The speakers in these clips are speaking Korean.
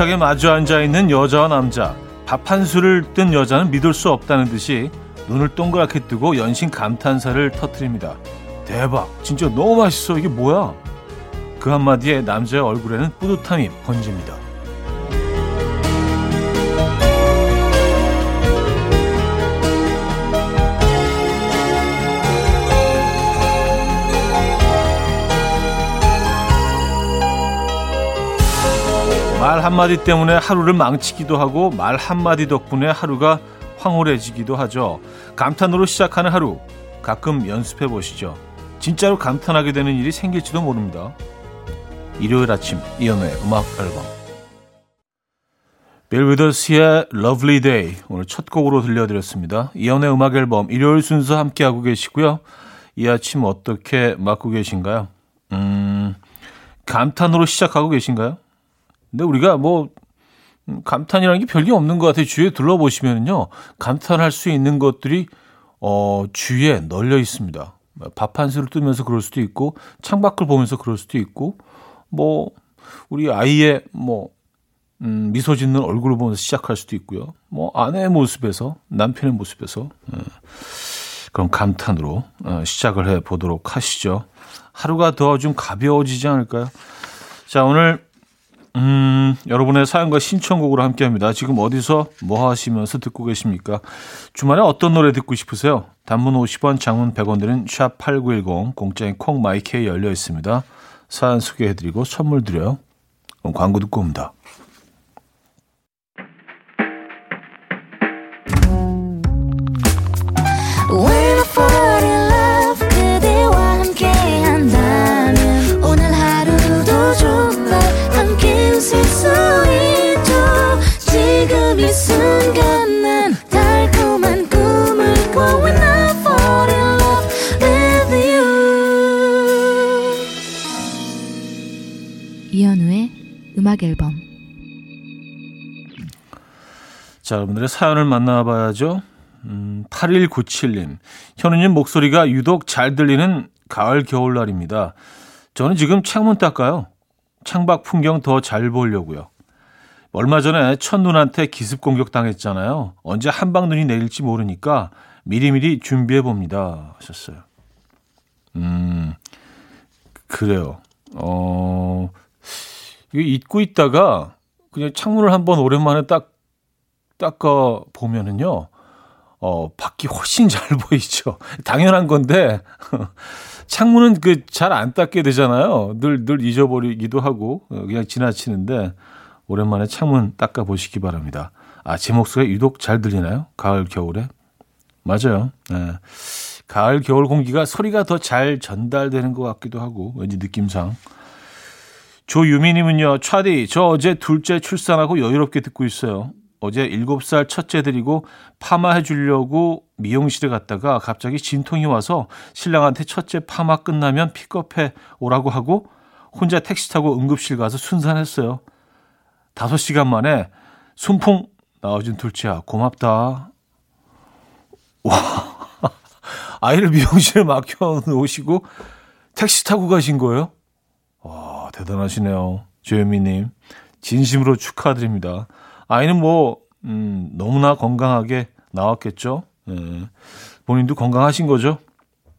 따뜻하게 마주 앉아 있는 여자와 남자. 밥 한 술을 뜬 여자는 믿을 수 없다는 듯이 눈을 동그랗게 뜨고 연신 감탄사를 터뜨립니다. 대박! 진짜 너무 맛있어. 이게 뭐야? 그 한마디에 남자의 얼굴에는 뿌듯함이 번집니다. 말 한마디 때문에 하루를 망치기도 하고 말 한마디 덕분에 하루가 황홀해지기도 하죠. 감탄으로 시작하는 하루 가끔 연습해 보시죠. 진짜로 감탄하게 되는 일이 생길지도 모릅니다. 일요일 아침 이연우의 음악 앨범 빌 위더스의 Lovely Day 오늘 첫 곡으로 들려드렸습니다. 이연우의 음악 앨범 일요일 순서 함께하고 계시고요. 이 아침 어떻게 맞고 계신가요? 음, 감탄으로 시작하고 계신가요? 근데 우리가 뭐 감탄이라는 게 별게 없는 것 같아요. 주위에 둘러보시면요. 감탄할 수 있는 것들이 어, 주위에 널려 있습니다. 밥한 술을 뜨면서 그럴 수도 있고 창밖을 보면서 그럴 수도 있고 뭐 우리 아이의 뭐 음, 미소 짓는 얼굴을 보면서 시작할 수도 있고요. 뭐 아내의 모습에서 남편의 모습에서 예. 그럼 감탄으로 어, 시작을 해 보도록 하시죠. 하루가 더 좀 가벼워지지 않을까요? 자 오늘 음, 여러분의 사연과 신청곡으로 함께 합니다. 지금 어디서 뭐 하시면서 듣고 계십니까? 주말에 어떤 노래 듣고 싶으세요? 단문 50원, 장문 100원 드는 샵8910, 공짜인 콩마이케이 열려 있습니다. 사연 소개해드리고 선물 드려요. 그럼 광고 듣고 옵니다. 자, 여러분들의 사연을 만나봐야죠. 음, 8197님. 현우님 목소리가 유독 잘 들리는 가을 겨울날입니다. 저는 지금 창문 닦아요. 창밖 풍경 더 잘 보려고요. 얼마 전에 첫눈한테 기습 공격 당했잖아요. 언제 한방 눈이 내릴지 모르니까 미리미리 준비해 봅니다. 하셨어요. 음, 그래요. 어, 이게 잊고 있다가 그냥 창문을 한번 오랜만에 딱 닦아 보면은요. 어, 밖이 훨씬 잘 보이죠. 당연한 건데 창문은 그 잘 안 닦게 되잖아요. 늘 늘 잊어버리기도 하고 어, 그냥 지나치는데 오랜만에 창문 닦아 보시기 바랍니다. 아, 제 목소리가 유독 잘 들리나요? 가을 겨울에? 맞아요. 네. 가을 겨울 공기가 소리가 더 잘 전달되는 것 같기도 하고 왠지 느낌상 조유미님은요, 차디, 저 어제 둘째 출산하고 여유롭게 듣고 있어요. 어제 7살 첫째 드리고 파마해 주려고 미용실에 갔다가 갑자기 진통이 와서 신랑한테 첫째 파마 끝나면 픽업해 오라고 하고 혼자 택시 타고 응급실 가서 순산했어요. 5시간 만에 순풍 나와준 둘째야, 고맙다. 와, 아이를 미용실에 맡겨 놓으시고 택시 타고 가신 거예요? 와, 대단하시네요. 조현미님. 진심으로 축하드립니다. 아이는 뭐, 음, 너무나 건강하게 나왔겠죠? 네. 본인도 건강하신 거죠?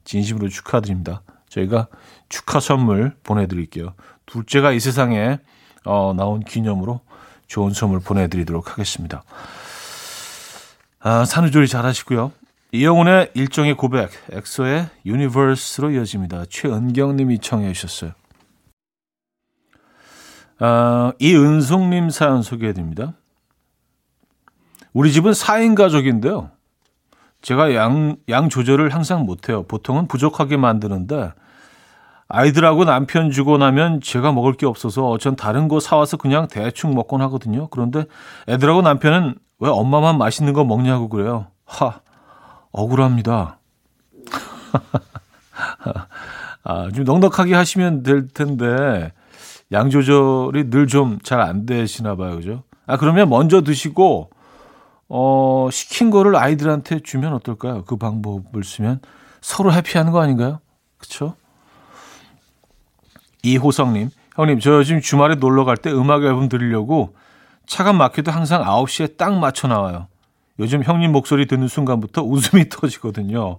진심으로 축하드립니다. 저희가 축하 선물 보내드릴게요. 둘째가 이 세상에 어, 나온 기념으로 좋은 선물 보내드리도록 하겠습니다. 아, 산후조리 잘 하시고요. 이영훈의 일종의 고백, 엑소의 Universe로 이어집니다. 최은경 님이 청해 주셨어요. 어, 이은송님 사연 소개해드립니다. 우리 집은 4인 가족인데요. 제가 양, 양 조절을 항상 못해요. 보통은 부족하게 만드는데 아이들하고 남편 주고 나면 제가 먹을 게 없어서 전 다른 거 사와서 그냥 대충 먹곤 하거든요. 그런데 애들하고 남편은 왜 엄마만 맛있는 거 먹냐고 그래요. 하, 억울합니다. 아, 좀 넉넉하게 하시면 될 텐데 양 조절이 늘 좀 잘 안 되시나 봐요. 그죠? 아, 그러면 먼저 드시고, 어, 시킨 거를 아이들한테 주면 어떨까요? 그 방법을 쓰면 서로 해피하는 거 아닌가요? 그쵸? 이호성님, 형님, 저 요즘 주말에 놀러 갈 때 음악 앨범 들으려고 차가 막혀도 항상 9시에 딱 맞춰 나와요. 요즘 형님 목소리 듣는 순간부터 웃음이 터지거든요.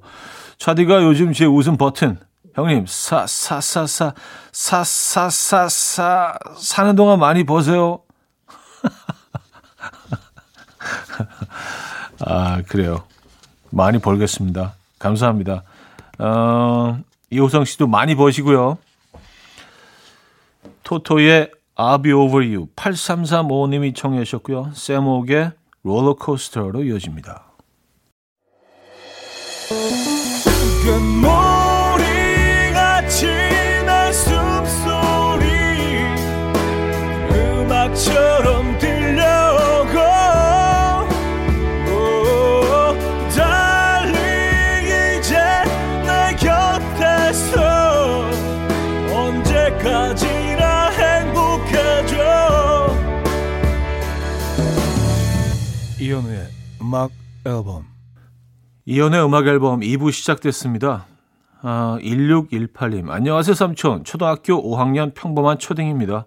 차디가 요즘 제 웃음 버튼. 형님, 사, 사, 사, 사, 사, 사, 사, 사, 사는 동안 많이 버세요. 아, 그래요. 많이 벌겠습니다. 감사합니다. 어, 이호성 씨도 많이 버시고요. 토토의 I'll be over you. 8335님이 청해 주셨고요. 세목의 롤러코스터로 이어집니다. 금모 이연우의 음악 앨범. 이연우의 음악 앨범 2부 시작됐습니다. 아, 1618님. 안녕하세요, 삼촌. 초등학교 5학년 평범한 초딩입니다.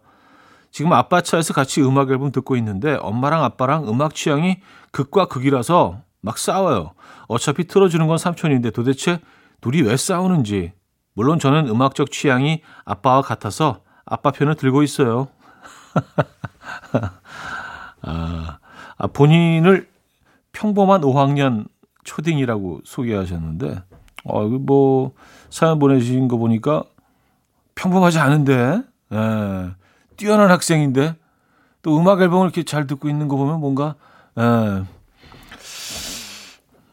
지금 아빠 차에서 같이 음악 앨범 듣고 있는데 엄마랑 아빠랑 음악 취향이 극과 극이라서 막 싸워요. 어차피 틀어주는 건 삼촌인데 도대체 둘이 왜 싸우는지. 물론 저는 음악적 취향이 아빠와 같아서 아빠 편을 들고 있어요. 아, 아, 본인을 평범한 5학년 초딩이라고 소개하셨는데, 어, 뭐, 사연 보내주신 거 보니까 평범하지 않은데, 예, 뛰어난 학생인데, 또 음악 앨범을 이렇게 잘 듣고 있는 거 보면 뭔가, 예,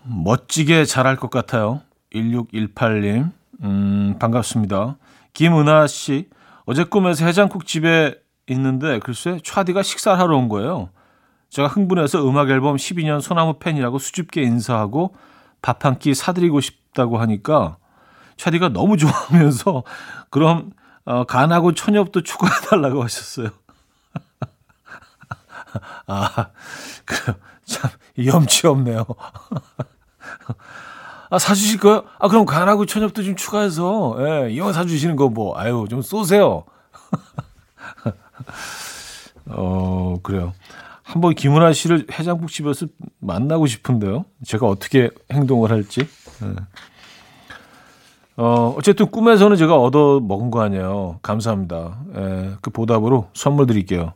멋지게 잘할 것 같아요. 1618님, 음, 반갑습니다. 김은아 씨, 어제 꿈에서 해장국 집에 있는데, 글쎄, 차디가 식사를 하러 온 거예요. 제가 흥분해서 음악 앨범 12년 소나무 팬이라고 수줍게 인사하고 밥 한 끼 사드리고 싶다고 하니까 차디가 너무 좋아하면서 그럼 어, 간하고 천엽도 추가해달라고 하셨어요. 아, 그 참 염치 없네요. 아, 사주실 거요? 아, 그럼 간하고 천엽도 좀 추가해서, 예, 이왕 사주시는 거 뭐, 아유, 좀 쏘세요. 어, 그래요. 한번 김은아 씨를 해장국 집에서 만나고 싶은데요. 제가 어떻게 행동을 할지. 네. 어, 어쨌든 꿈에서는 제가 얻어 먹은 거 아니에요. 감사합니다. 예, 그 보답으로 선물 드릴게요.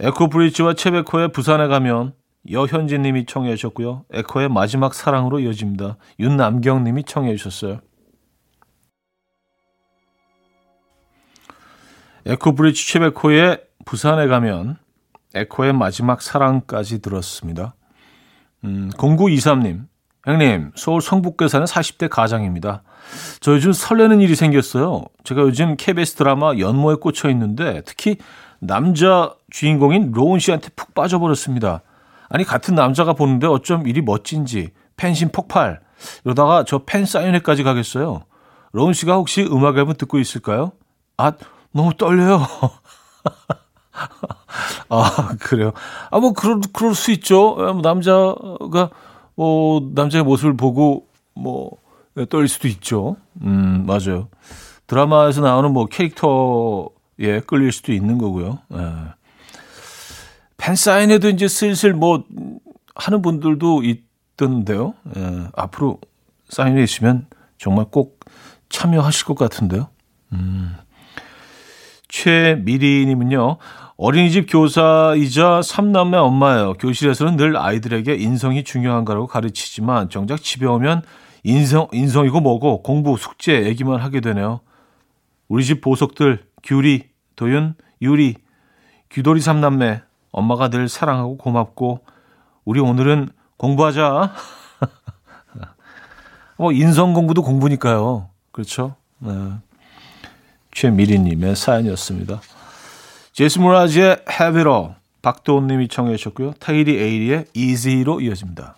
에코브리지와 채베코의 부산에 가면 여현진 님이 청해 주셨고요. 에코의 마지막 사랑으로 이어집니다. 윤남경 님이 청해 주셨어요. 에코브리지 채베코의 부산에 가면 에코의 마지막 사랑까지 들었습니다. 음, 0923님, 형님, 서울 성북구에 사는 40대 가장입니다. 저 요즘 설레는 일이 생겼어요. 제가 요즘 KBS 드라마 연모에 꽂혀 있는데 특히 남자 주인공인 로운 씨한테 푹 빠져버렸습니다. 아니, 같은 남자가 보는데 어쩜 일이 멋진지 팬심 폭발. 이러다가 저 팬 사인회까지 가겠어요. 로운 씨가 혹시 음악 앨범 듣고 있을까요? 아, 너무 떨려요. 아, 그래요. 아, 뭐, 그럴, 그럴 수 있죠. 뭐 남자가, 뭐, 남자의 모습을 보고, 뭐, 떨릴 수도 있죠. 음, 맞아요. 드라마에서 나오는 뭐 캐릭터에 끌릴 수도 있는 거고요. 예. 팬 사인회도 이제 슬슬 뭐, 하는 분들도 있던데요. 예. 앞으로 사인회 있으면 정말 꼭 참여하실 것 같은데요. 음. 최미리님은요, 어린이집 교사이자 삼남매 엄마예요. 교실에서는 늘 아이들에게 인성이 중요한 가라고 가르치지만 정작 집에 오면 인성, 인성이고 뭐고 공부, 숙제 얘기만 하게 되네요. 우리 집 보석들, 규리, 도윤, 유리, 귀돌이 삼남매, 엄마가 늘 사랑하고 고맙고, 우리 오늘은 공부하자. 뭐, 인성 공부도 공부니까요. 그렇죠? 네. 최미리님의 사연이었습니다. 제스 무라지의 Have It All, 박도훈님이 청해 주셨고요. 타이리 에이리의 Easy로 이어집니다.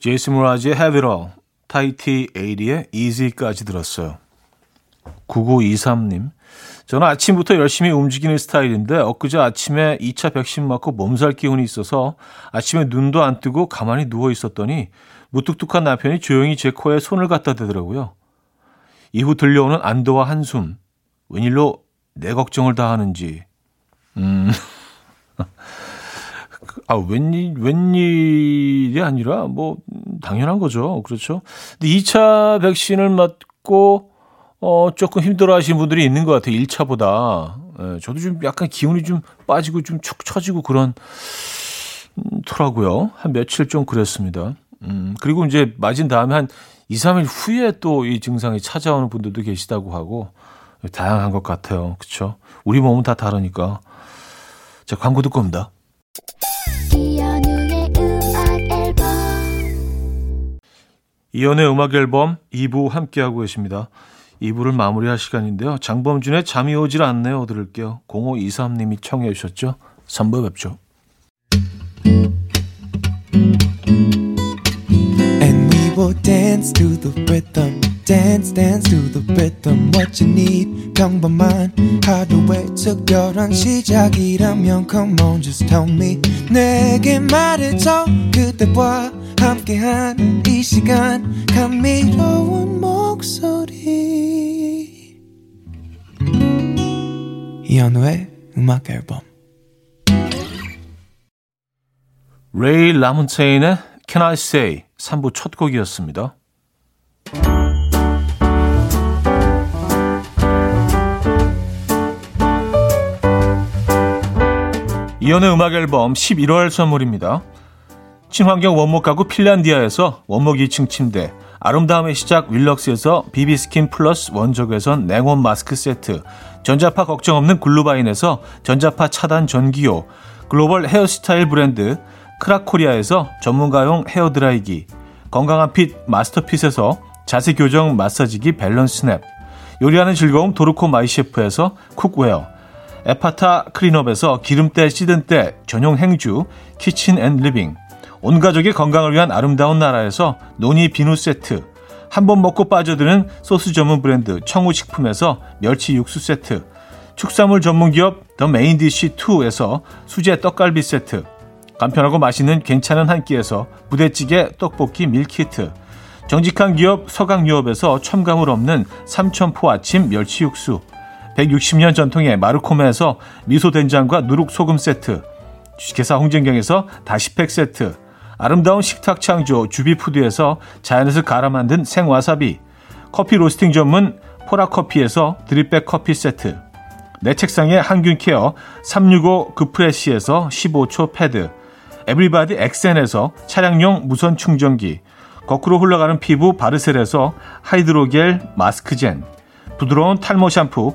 제이스 무라지의 Have It All, 타이티 에이리의 Easy까지 들었어요. 9923님. 저는 아침부터 열심히 움직이는 스타일인데 엊그제 아침에 2차 백신 맞고 몸살 기운이 있어서 아침에 눈도 안 뜨고 가만히 누워 있었더니 무뚝뚝한 남편이 조용히 제 코에 손을 갖다 대더라고요. 이후 들려오는 안도와 한숨. 웬일로 내 걱정을 다 하는지. 음. 아, 웬일, 웬일이 아니라, 뭐, 당연한 거죠. 그렇죠. 근데 2차 백신을 맞고, 어, 조금 힘들어 하시는 분들이 있는 것 같아요. 1차보다. 예, 저도 좀 약간 기운이 좀 빠지고 좀 축 처지고 그런, 음, 더라고요. 한 며칠 좀 그랬습니다. 음, 그리고 이제 맞은 다음에 한 2, 3일 후에 또 이 증상이 찾아오는 분들도 계시다고 하고, 다양한 것 같아요. 그쵸? 우리 몸은 다 다르니까. 자, 광고 듣고 옵니다. 이연우의 음악 앨범 이연의 음악 앨범 2부 함께하고 계십니다. 2부를 마무리할 시간인데요. 장범준의 잠이 오질 않네요. 들을게요. 0523님이 청해 주셨죠. 3부 뵙죠. And we will dance to the rhythm. Dance, dance to the rhythm. What you need, 평범한 하루의 특별한 시작이라면 Come on, just tell me. 내게 말해줘. 그대와 함께한 이 시간. 감미로운 목소리. 이현우의 음악 앨범. 레이 라문체인의 Can I Say 3부 첫 곡이었습니다. 이현우의 음악 앨범 11월 선물입니다. 친환경 원목 가구 핀란디아에서 원목 2층 침대, 아름다움의 시작 윌럭스에서 비비스킨 플러스 원적외선 냉온 마스크 세트, 전자파 걱정 없는 글루바인에서 전자파 차단 전기요, 글로벌 헤어스타일 브랜드 크라코리아에서 전문가용 헤어드라이기, 건강한 핏 마스터핏에서 자세 교정 마사지기 밸런스 냅, 요리하는 즐거움 도르코 마이셰프에서 cookware, 에파타 클린업에서 기름때 찌든 때 전용 행주 Kitchen and Living, 온 가족의 건강을 위한 아름다운 나라에서 노니 비누 세트, 한 번 먹고 빠져드는 소스 전문 브랜드 청우식품에서 멸치 육수 세트, 축산물 전문 기업 더 메인디시 2에서 수제 떡갈비 세트, 간편하고 맛있는 괜찮은 한 끼에서 부대찌개 떡볶이 밀키트, 정직한 기업 서강유업에서 첨가물 없는 삼천포 아침 멸치 육수, 160년 전통의 마르코메에서 미소된장과 누룩소금 세트, 주식회사 홍진경에서 다시팩 세트, 아름다운 식탁 창조 주비푸드에서 자연에서 갈아 만든 생와사비, 커피 로스팅 전문 포라커피에서 드립백 커피 세트, 내 책상에 항균 케어 365 그프레시에서 15초 패드, 에브리바디 엑센에서 차량용 무선 충전기, 거꾸로 흘러가는 피부 바르셀에서 하이드로겔 마스크젠, 부드러운 탈모 샴푸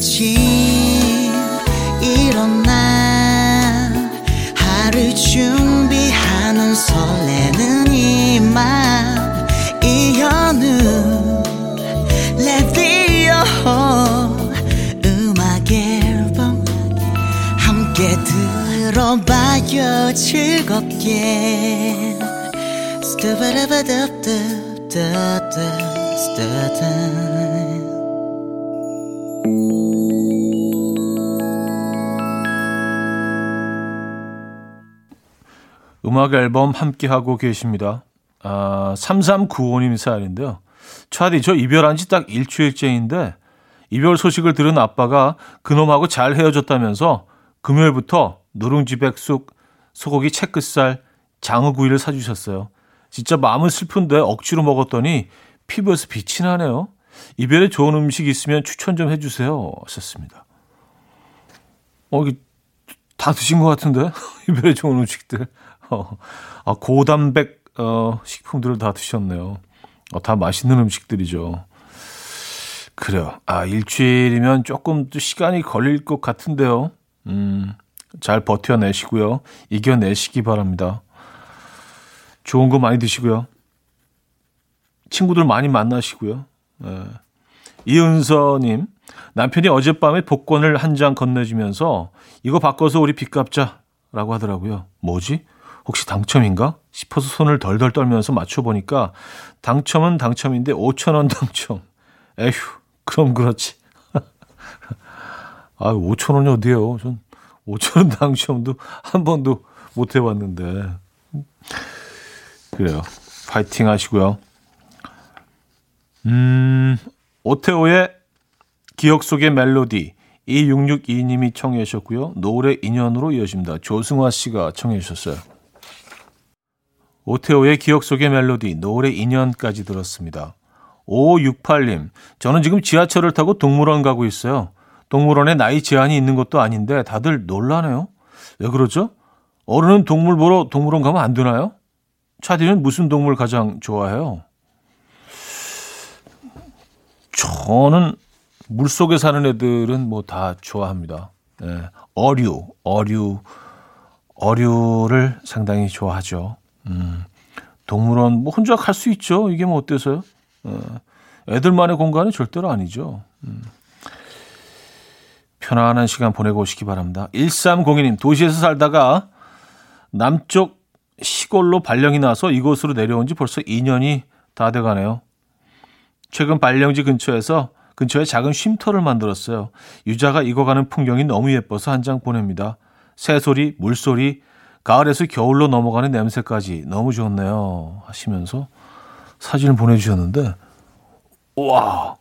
아침 일어나 하루 준비하는 설레는 이맘. 이현우 레디오 음악 앨범 함께 들어봐요. 즐겁게. 스타바라바답답답답 음악 앨범 함께 하고 계십니다. 아, 3395님 사연인데요. 차디, 저 이별한 지 딱 일주일째인데, 이별 소식을 들은 아빠가 그놈하고 잘 헤어졌다면서 금요일부터 누룽지 백숙, 소고기 채끝살, 장어구이를 사주셨어요. 진짜 마음은 슬픈데 억지로 먹었더니 피부에서 빛이 나네요. 이별에 좋은 음식 있으면 추천 좀 해주세요. 하셨습니다. 어, 다 드신 것 같은데? 이별에 좋은 음식들. 어, 아, 고단백 어, 식품들을 다 드셨네요. 어, 다 맛있는 음식들이죠. 그래요. 아, 일주일이면 조금 또 시간이 걸릴 것 같은데요. 음, 잘 버텨내시고요. 이겨내시기 바랍니다. 좋은 거 많이 드시고요. 친구들 많이 만나시고요. 예. 이은서님, 남편이 어젯밤에 복권을 한 장 건네주면서 이거 바꿔서 우리 빚 갚자 라고 하더라고요. 뭐지? 혹시 당첨인가? 싶어서 손을 덜덜 떨면서 맞춰보니까 당첨은 당첨인데 5천 원 당첨. 에휴, 그럼 그렇지. 아, 5천 원이 어디에요? 전 5천 원 당첨도 한 번도 못 해봤는데. 그래요. 파이팅 하시고요. 음, 오테오의 기억 속의 멜로디. 2662님이 청해 주셨고요. 노래 인연으로 이어집니다. 조승화 씨가 청해 주셨어요. 오테오의 기억 속의 멜로디, 노래 인연까지 들었습니다. 5568님, 저는 지금 지하철을 타고 동물원 가고 있어요. 동물원에 나이 제한이 있는 것도 아닌데 다들 놀라네요. 왜 그러죠? 어른은 동물 보러 동물원 가면 안 되나요? 차디는 무슨 동물 가장 좋아해요? 저는 물 속에 사는 애들은 뭐 다 좋아합니다. 예, 어류, 어류, 어류를 상당히 좋아하죠. 음, 동물원 뭐 혼자 갈 수 있죠. 이게 뭐 어때서요? 어, 애들만의 공간은 절대로 아니죠. 음. 편안한 시간 보내고 오시기 바랍니다. 1302님, 도시에서 살다가 남쪽 시골로 발령이 나서 이곳으로 내려온 지 벌써 2년이 다 돼가네요. 최근 발령지 근처에서 근처에 작은 쉼터를 만들었어요. 유자가 익어가는 풍경이 너무 예뻐서 한 장 보냅니다. 새소리, 물소리, 가을에서 겨울로 넘어가는 냄새까지 너무 좋네요. 하시면서 사진을 보내주셨는데, 와,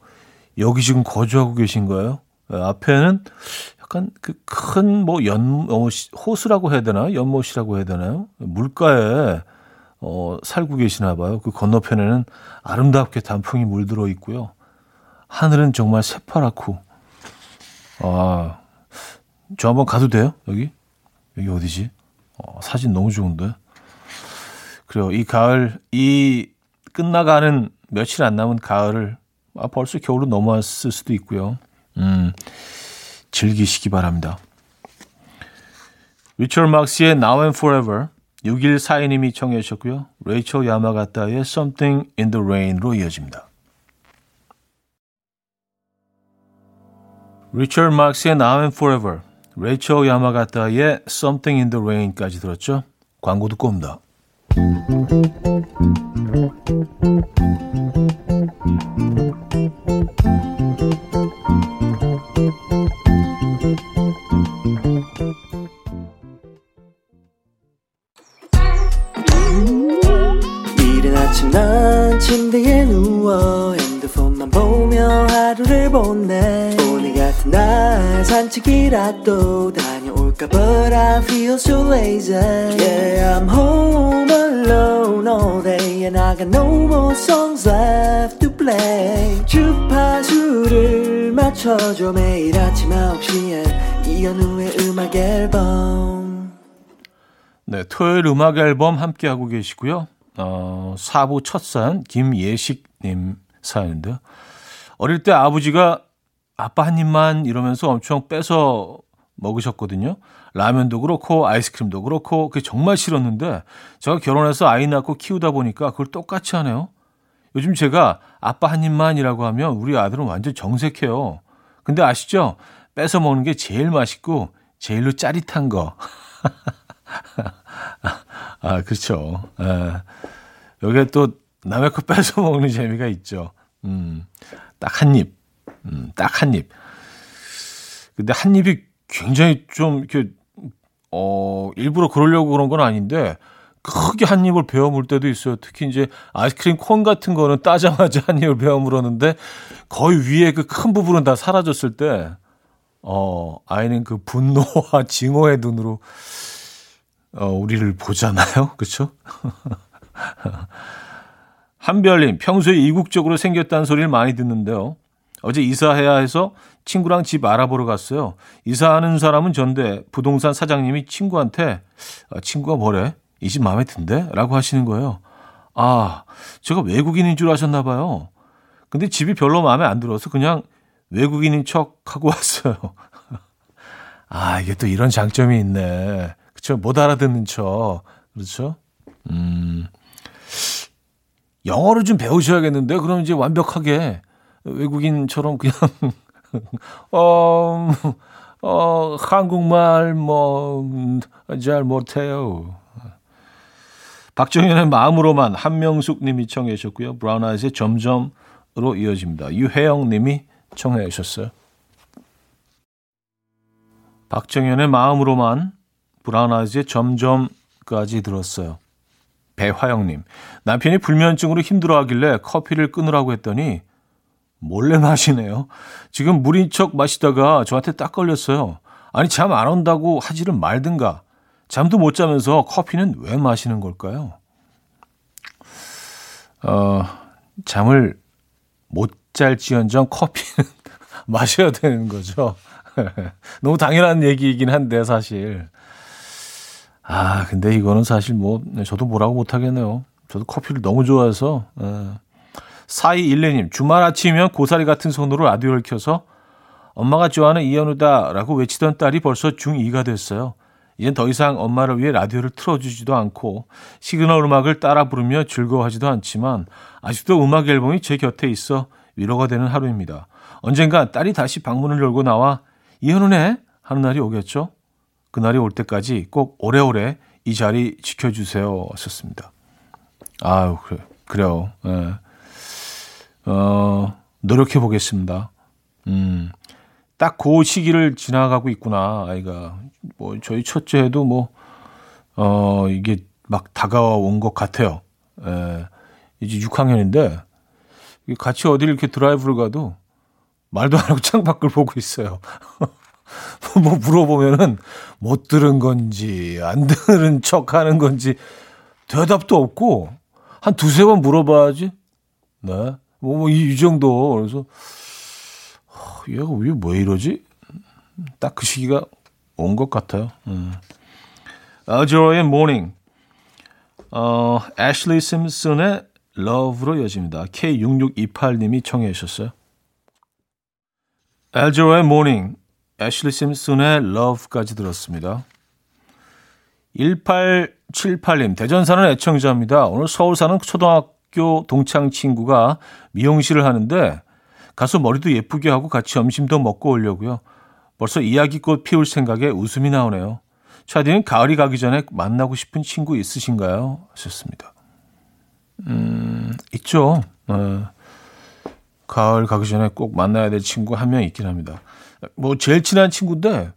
여기 지금 거주하고 계신 거예요? 네, 앞에는 약간 그 큰 뭐 연, 어, 호수라고 해야 되나? 연못이라고 해야 되나요? 물가에 어, 살고 계시나 봐요. 그 건너편에는 아름답게 단풍이 물들어 있고요. 하늘은 정말 새파랗고, 아, 저 한번 가도 돼요? 여기? 여기 어디지? 어, 사진 너무 좋은데? 그래요. 이 가을, 이 끝나가는 며칠 안 남은 가을을, 아, 벌써 겨울로 넘어왔을 수도 있고요. 음, 즐기시기 바랍니다. 리처드 막스의 Now and Forever 6142님이 청해 주셨고요. 레이첼 야마가타의 Something in the Rain로 이어집니다. 리처드 막스의 Now and Forever 레이첼 야마가타의 Something in the Rain까지 들었죠. 광고 듣고 옵니다. 맞춰줘 매일 아침 9시에 이현우의 음악 앨범 네, 토요일 음악 앨범 함께하고 계시고요. 어, 4부 첫 사연 김예식님 사연인데요. 어릴 때 아버지가 아빠 한 입만 이러면서 엄청 뺏어 먹으셨거든요. 라면도 그렇고 아이스크림도 그렇고 그게 정말 싫었는데 제가 결혼해서 아이 낳고 키우다 보니까 그걸 똑같이 하네요. 요즘 제가 아빠 한 입만이라고 하면 우리 아들은 완전 정색해요. 근데 아시죠? 뺏어 먹는 게 제일 맛있고 제일로 짜릿한 거. 아, 그렇죠. 예. 여기에 또 남의 거 뺏어 먹는 재미가 있죠. 음, 딱 한 입. 음, 딱 한 입. 근데 한 입이 굉장히 좀 이렇게, 어, 일부러 그러려고 그런 건 아닌데, 크게 한 입을 베어 물 때도 있어요. 특히 이제 아이스크림 콘 같은 거는 따자마자 한 입을 베어 물었는데, 거의 위에 그 큰 부분은 다 사라졌을 때, 어, 아이는 그 분노와 징후의 눈으로 어, 우리를 보잖아요. 그렇죠? 한별님, 평소에 이국적으로 생겼다는 소리를 많이 듣는데요. 어제 이사해야 해서 친구랑 집 알아보러 갔어요. 이사하는 사람은 전데 부동산 사장님이 친구한테 아, 친구가 뭐래? 이 집 마음에 든대? 라고 하시는 거예요. 아, 제가 외국인인 줄 아셨나 봐요. 근데 집이 별로 마음에 안 들어서 그냥 외국인인 척 하고 왔어요. 아, 이게 또 이런 장점이 있네. 그쵸? 못 알아듣는 척. 그렇죠? 음. 영어를 좀 배우셔야겠는데, 그럼 이제 완벽하게 외국인처럼 그냥, 어, 어, 한국말 뭐 잘 못해요. 박정현의 마음으로만 한명숙 님이 청해 주셨고요. 브라운 아이즈의 점점으로 이어집니다. 유혜영 님이 청해 주셨어요. 박정현의 마음으로만 브라운 아이즈의 점점까지 들었어요. 배화영 님, 남편이 불면증으로 힘들어하길래 커피를 끊으라고 했더니 몰래 마시네요. 지금 물인 척 마시다가 저한테 딱 걸렸어요. 아니 잠 안 온다고 하지를 말든가. 잠도 못 자면서 커피는 왜 마시는 걸까요? 어, 잠을 못 잘지언정 커피는 마셔야 되는 거죠. 너무 당연한 얘기이긴 한데 사실. 아, 근데 이거는 사실 뭐 저도 뭐라고 못 하겠네요. 저도 커피를 너무 좋아해서. 예. 4212님, 주말 아침이면 고사리 같은 손으로 라디오를 켜서 엄마가 좋아하는 이현우다라고 외치던 딸이 벌써 중2가 됐어요. 이젠 더 이상 엄마를 위해 라디오를 틀어주지도 않고 시그널 음악을 따라 부르며 즐거워하지도 않지만 아직도 음악 앨범이 제 곁에 있어 위로가 되는 하루입니다. 언젠가 딸이 다시 방문을 열고 나와 이현우네 하는 날이 오겠죠? 그날이 올 때까지 꼭 오래오래 이 자리 지켜주세요. 하셨습니다. 아유, 그래, 그래요. 예. 어, 노력해 보겠습니다. 음, 딱 그 시기를 지나가고 있구나, 아이가. 뭐, 저희 첫째도 뭐, 어, 이게 막 다가온 것 같아요. 예, 이제 6학년인데, 같이 어디를 이렇게 드라이브를 가도 말도 안 하고 창밖을 보고 있어요. 뭐 물어보면은 못 들은 건지, 안 들은 척 하는 건지, 대답도 없고, 한 두세 번 물어봐야지. 네. 뭐, 뭐, 이, 이 정도. 그래서, 어, 얘가 왜, 왜 이러지? 딱 그 시기가 온 것 같아요. 음. 아저의 모닝. 어, 애슐리 심슨의 Love로 이어집니다. K6628님이 청해 주셨어요. 엘저의 모닝, 애슐리 심슨의 Love까지 들었습니다. 1878님, 대전 사는 애청자입니다. 오늘 서울 사는 초등학교 동창 친구가 미용실을 하는데 가서 머리도 예쁘게 하고 같이 점심도 먹고 오려고요. 벌써 이야기꽃 피울 생각에 웃음이 나오네요. 차디는 가을이 가기 전에 만나고 싶은 친구 있으신가요? 하셨습니다. 음, 있죠. 어, 가을 가기 전에 꼭 만나야 될 친구 한 명 있긴 합니다. 뭐 제일 친한 친구인데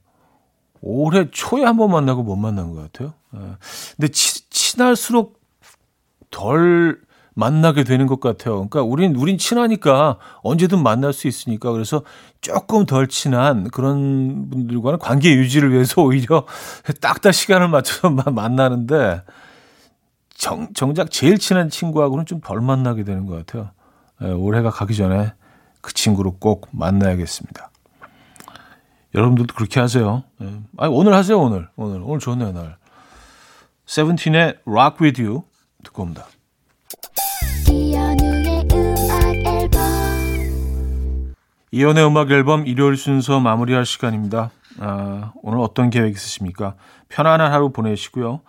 올해 초에 한 번 만나고 못 만난 것 같아요. 어, 근데 치, 친할수록 덜 만나게 되는 것 같아요. 그러니까 우린 우린 친하니까 언제든 만날 수 있으니까 그래서 조금 덜 친한 그런 분들과는 관계 유지를 위해서 오히려 딱딱 시간을 맞춰서 만나는데 정, 정작 제일 친한 친구하고는 좀 덜 만나게 되는 것 같아요. 예, 올해가 가기 전에 그 친구를 꼭 만나야겠습니다. 여러분들도 그렇게 하세요. 예. 아니, 오늘 하세요, 오늘. 오늘. 오늘 좋네요, 날. 세븐틴의 Rock With You 듣고 옵니다. 이연의 음악 앨범 일요일 순서 마무리할 시간입니다. 아, 오늘 어떤 계획 있으십니까? 편안한 하루 보내시고요.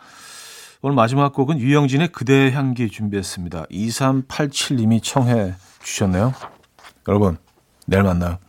오늘 마지막 곡은 유영진의 그대의 향기 준비했습니다. 2387님이 청해 주셨네요. 여러분, 내일 만나요.